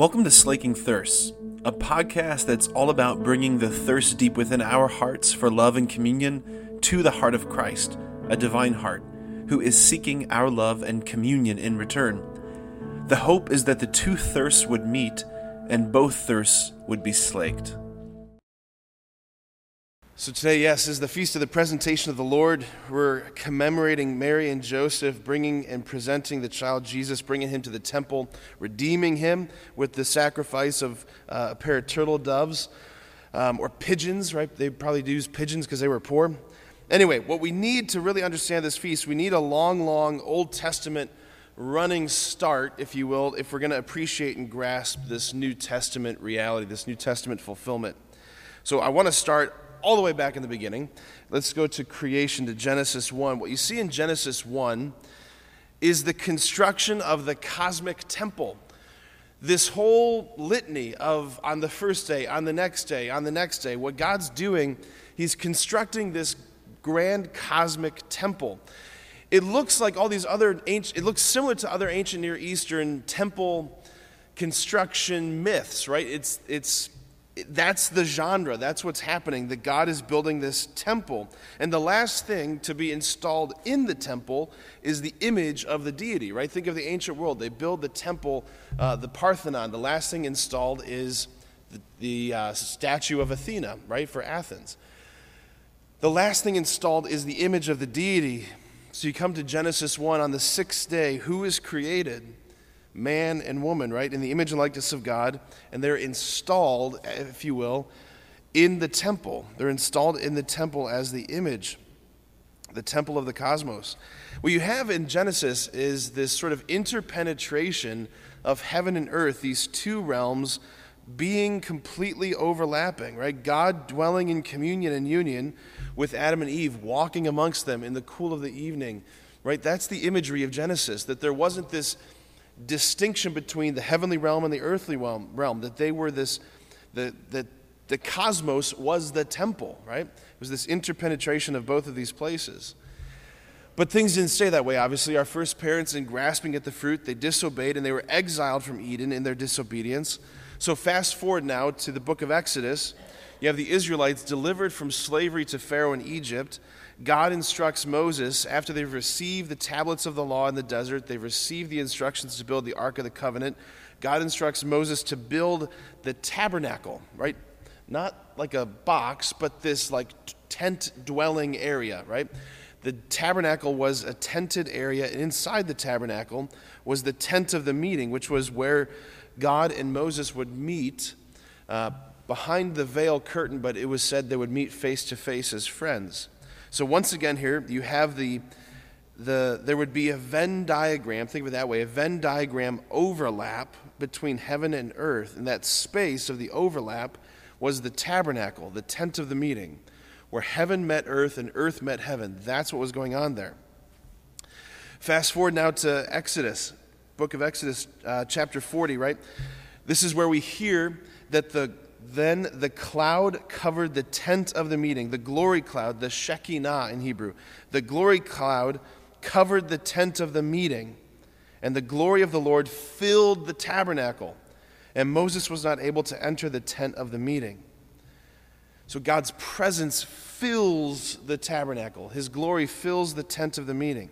Welcome to Slaking Thirsts, a podcast that's all about bringing the thirst deep within our hearts for love and communion to the heart of Christ, a divine heart, who is seeking our love and communion in return. The hope is that the two thirsts would meet and both thirsts would be slaked. So, today, yes, is the feast of the presentation of the Lord. We're commemorating Mary and Joseph bringing and presenting the child Jesus, bringing him to the temple, redeeming him with the sacrifice of uh, a pair of turtle doves um, or pigeons, right? They probably use pigeons because they were poor. Anyway, what we need to really understand this feast, we need a long, long Old Testament running start, if you will, if we're going to appreciate and grasp this New Testament reality, this New Testament fulfillment. So, I want to start all the way back in the beginning. Let's go to creation, to Genesis 1. What you see in Genesis 1 is the construction of the cosmic temple. This whole litany of on the first day, on the next day, on the next day, what God's doing, He's constructing this grand cosmic temple. It looks like all these other ancient, it looks similar to other ancient Near Eastern temple construction myths, right? It's, it's that's the genre. That's what's happening. That God is building this temple. And the last thing to be installed in the temple is the image of the deity, right? Think of the ancient world. They build the temple, uh, the Parthenon. The last thing installed is the, the uh, statue of Athena, right, for Athens. The last thing installed is the image of the deity. So you come to Genesis 1 on the sixth day, who is created? Man and woman, right, in the image and likeness of God, and they're installed, if you will, in the temple. They're installed in the temple as the image, the temple of the cosmos. What you have in Genesis is this sort of interpenetration of heaven and earth, these two realms being completely overlapping, right? God dwelling in communion and union with Adam and Eve, walking amongst them in the cool of the evening, right? That's the imagery of Genesis, that there wasn't this distinction between the heavenly realm and the earthly realm, realm that they were this, the, the, the cosmos was the temple, right? It was this interpenetration of both of these places. But things didn't stay that way, obviously. Our first parents, in grasping at the fruit, they disobeyed and they were exiled from Eden in their disobedience. So, fast forward now to the book of Exodus. You have the Israelites delivered from slavery to Pharaoh in Egypt. God instructs Moses, after they've received the tablets of the law in the desert, they've received the instructions to build the Ark of the Covenant. God instructs Moses to build the tabernacle, right? Not like a box, but this like tent dwelling area, right? The tabernacle was a tented area, and inside the tabernacle was the tent of the meeting, which was where God and Moses would meet uh, behind the veil curtain, but it was said they would meet face to face as friends. So once again here you have the the there would be a Venn diagram, think of it that way, a Venn diagram overlap between heaven and earth. And that space of the overlap was the tabernacle, the tent of the meeting, where heaven met earth and earth met heaven. That's what was going on there. Fast forward now to Exodus, book of Exodus, uh, chapter 40, right? This is where we hear that the then the cloud covered the tent of the meeting, the glory cloud, the Shekinah in Hebrew. The glory cloud covered the tent of the meeting, and the glory of the Lord filled the tabernacle. And Moses was not able to enter the tent of the meeting. So God's presence fills the tabernacle, His glory fills the tent of the meeting.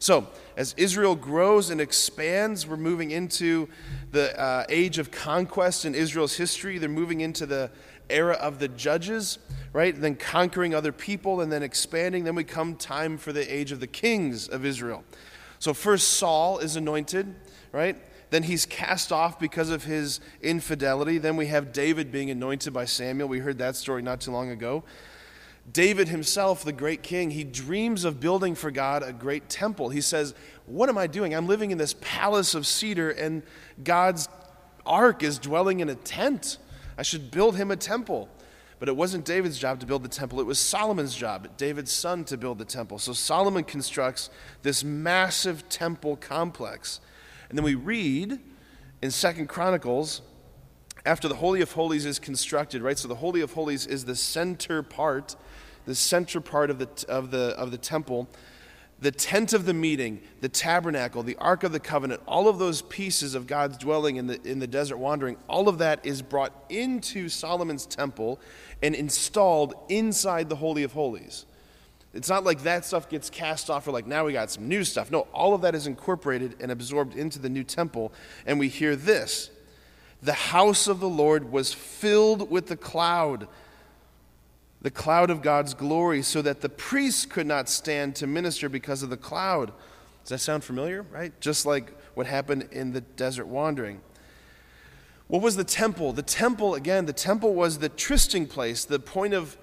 So, as Israel grows and expands, we're moving into the uh, age of conquest in Israel's history. They're moving into the era of the judges, right? And then conquering other people and then expanding. Then we come time for the age of the kings of Israel. So, first Saul is anointed, right? Then he's cast off because of his infidelity. Then we have David being anointed by Samuel. We heard that story not too long ago. David himself, the great king, he dreams of building for God a great temple. He says, What am I doing? I'm living in this palace of cedar, and God's ark is dwelling in a tent. I should build him a temple. But it wasn't David's job to build the temple, it was Solomon's job, David's son, to build the temple. So Solomon constructs this massive temple complex. And then we read in Second Chronicles after the Holy of Holies is constructed, right? So the Holy of Holies is the center part, the center part of the, of the, of the temple. the tent of the meeting, the tabernacle, the ark of the covenant, all of those pieces of God's dwelling in the, in the desert wandering, all of that is brought into Solomon's temple and installed inside the Holy of Holies. It's not like that stuff gets cast off or like now we got some new stuff. No, all of that is incorporated and absorbed into the new temple. And we hear this The house of the Lord was filled with the cloud the cloud of God's glory, so that the priests could not stand to minister because of the cloud. Does that sound familiar, right? Just like what happened in the desert wandering. What was the temple? The temple, again, the temple was the trysting place, the point of,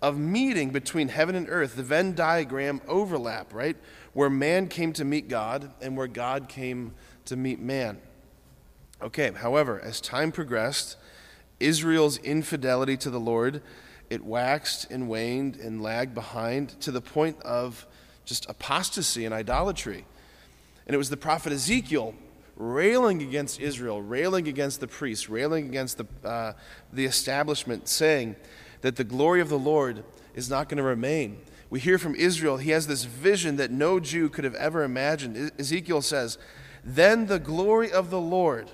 of meeting between heaven and earth, the Venn diagram overlap, right? Where man came to meet God and where God came to meet man. Okay, however, as time progressed, Israel's infidelity to the Lord it waxed and waned and lagged behind to the point of just apostasy and idolatry. And it was the prophet Ezekiel railing against Israel, railing against the priests, railing against the, uh, the establishment, saying that the glory of the Lord is not going to remain. We hear from Israel, he has this vision that no Jew could have ever imagined. Ezekiel says, Then the glory of the Lord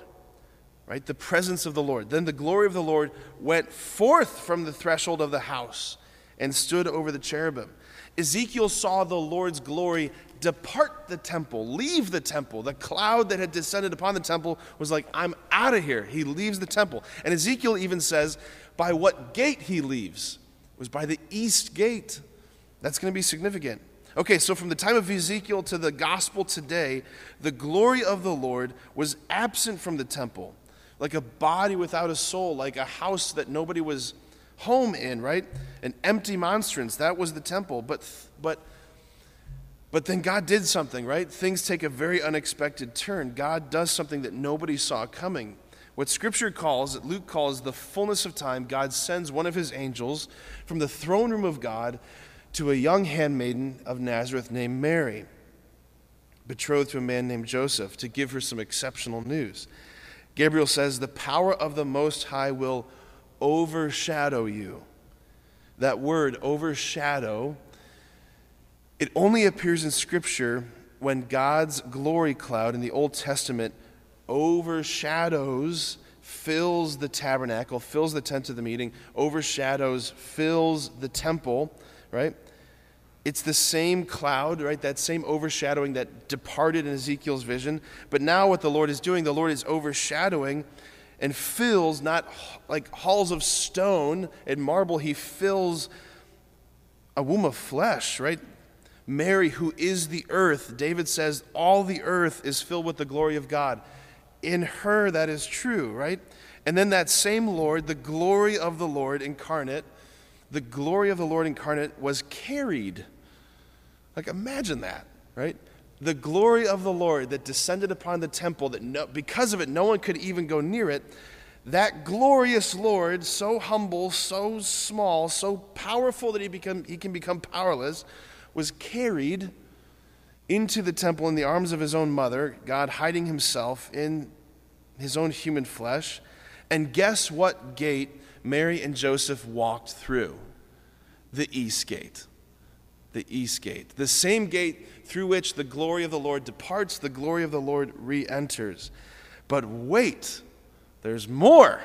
right? The presence of the Lord. Then the glory of the Lord went forth from the threshold of the house and stood over the cherubim. Ezekiel saw the Lord's glory depart the temple, leave the temple. The cloud that had descended upon the temple was like, I'm out of here. He leaves the temple. And Ezekiel even says, by what gate he leaves. It was by the east gate. That's going to be significant. Okay, so from the time of Ezekiel to the gospel today, the glory of the Lord was absent from the temple like a body without a soul, like a house that nobody was home in, right? An empty monstrance. That was the temple. But, but, but then God did something, right? Things take a very unexpected turn. God does something that nobody saw coming. What Scripture calls, that Luke calls the fullness of time, God sends one of his angels from the throne room of God to a young handmaiden of Nazareth named Mary, betrothed to a man named Joseph, to give her some exceptional news. Gabriel says, The power of the Most High will overshadow you. That word, overshadow, it only appears in Scripture when God's glory cloud in the Old Testament overshadows, fills the tabernacle, fills the tent of the meeting, overshadows, fills the temple, right? It's the same cloud, right? That same overshadowing that departed in Ezekiel's vision. But now, what the Lord is doing, the Lord is overshadowing and fills not like halls of stone and marble, He fills a womb of flesh, right? Mary, who is the earth, David says, all the earth is filled with the glory of God. In her, that is true, right? And then that same Lord, the glory of the Lord incarnate, the glory of the Lord incarnate was carried like, imagine that, right? The glory of the Lord that descended upon the temple, that no, because of it, no one could even go near it. That glorious Lord, so humble, so small, so powerful that he, become, he can become powerless, was carried into the temple in the arms of his own mother, God hiding himself in his own human flesh. And guess what gate Mary and Joseph walked through? The east gate the east gate. The same gate through which the glory of the Lord departs, the glory of the Lord re enters. But wait, there's more.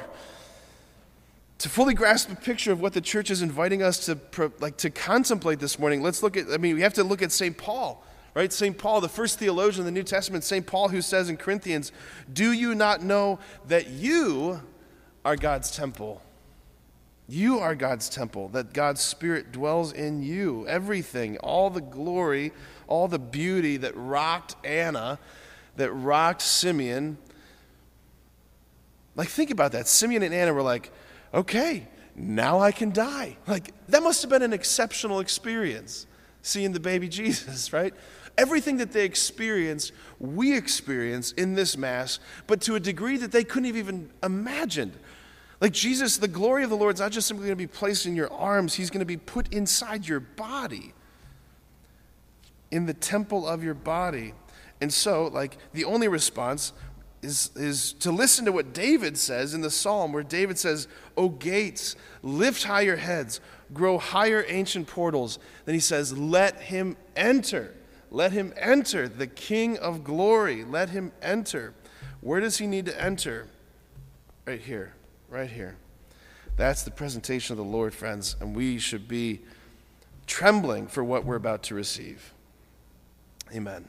To fully grasp a picture of what the church is inviting us to, like, to contemplate this morning, let's look at, I mean, we have to look at St. Paul, right? St. Paul, the first theologian in the New Testament, St. Paul, who says in Corinthians, Do you not know that you are God's temple? You are God's temple, that God's Spirit dwells in you. Everything, all the glory, all the beauty that rocked Anna, that rocked Simeon. Like, think about that. Simeon and Anna were like, okay, now I can die. Like, that must have been an exceptional experience, seeing the baby Jesus, right? Everything that they experienced, we experience in this Mass, but to a degree that they couldn't have even imagined. Like Jesus, the glory of the Lord is not just simply going to be placed in your arms, He's going to be put inside your body, in the temple of your body. And so, like, the only response is, is to listen to what David says in the psalm, where David says, O gates, lift high your heads, grow higher ancient portals. Then he says, Let him enter. Let him enter, the King of glory. Let him enter. Where does he need to enter? Right here, right here. That's the presentation of the Lord, friends, and we should be trembling for what we're about to receive. Amen.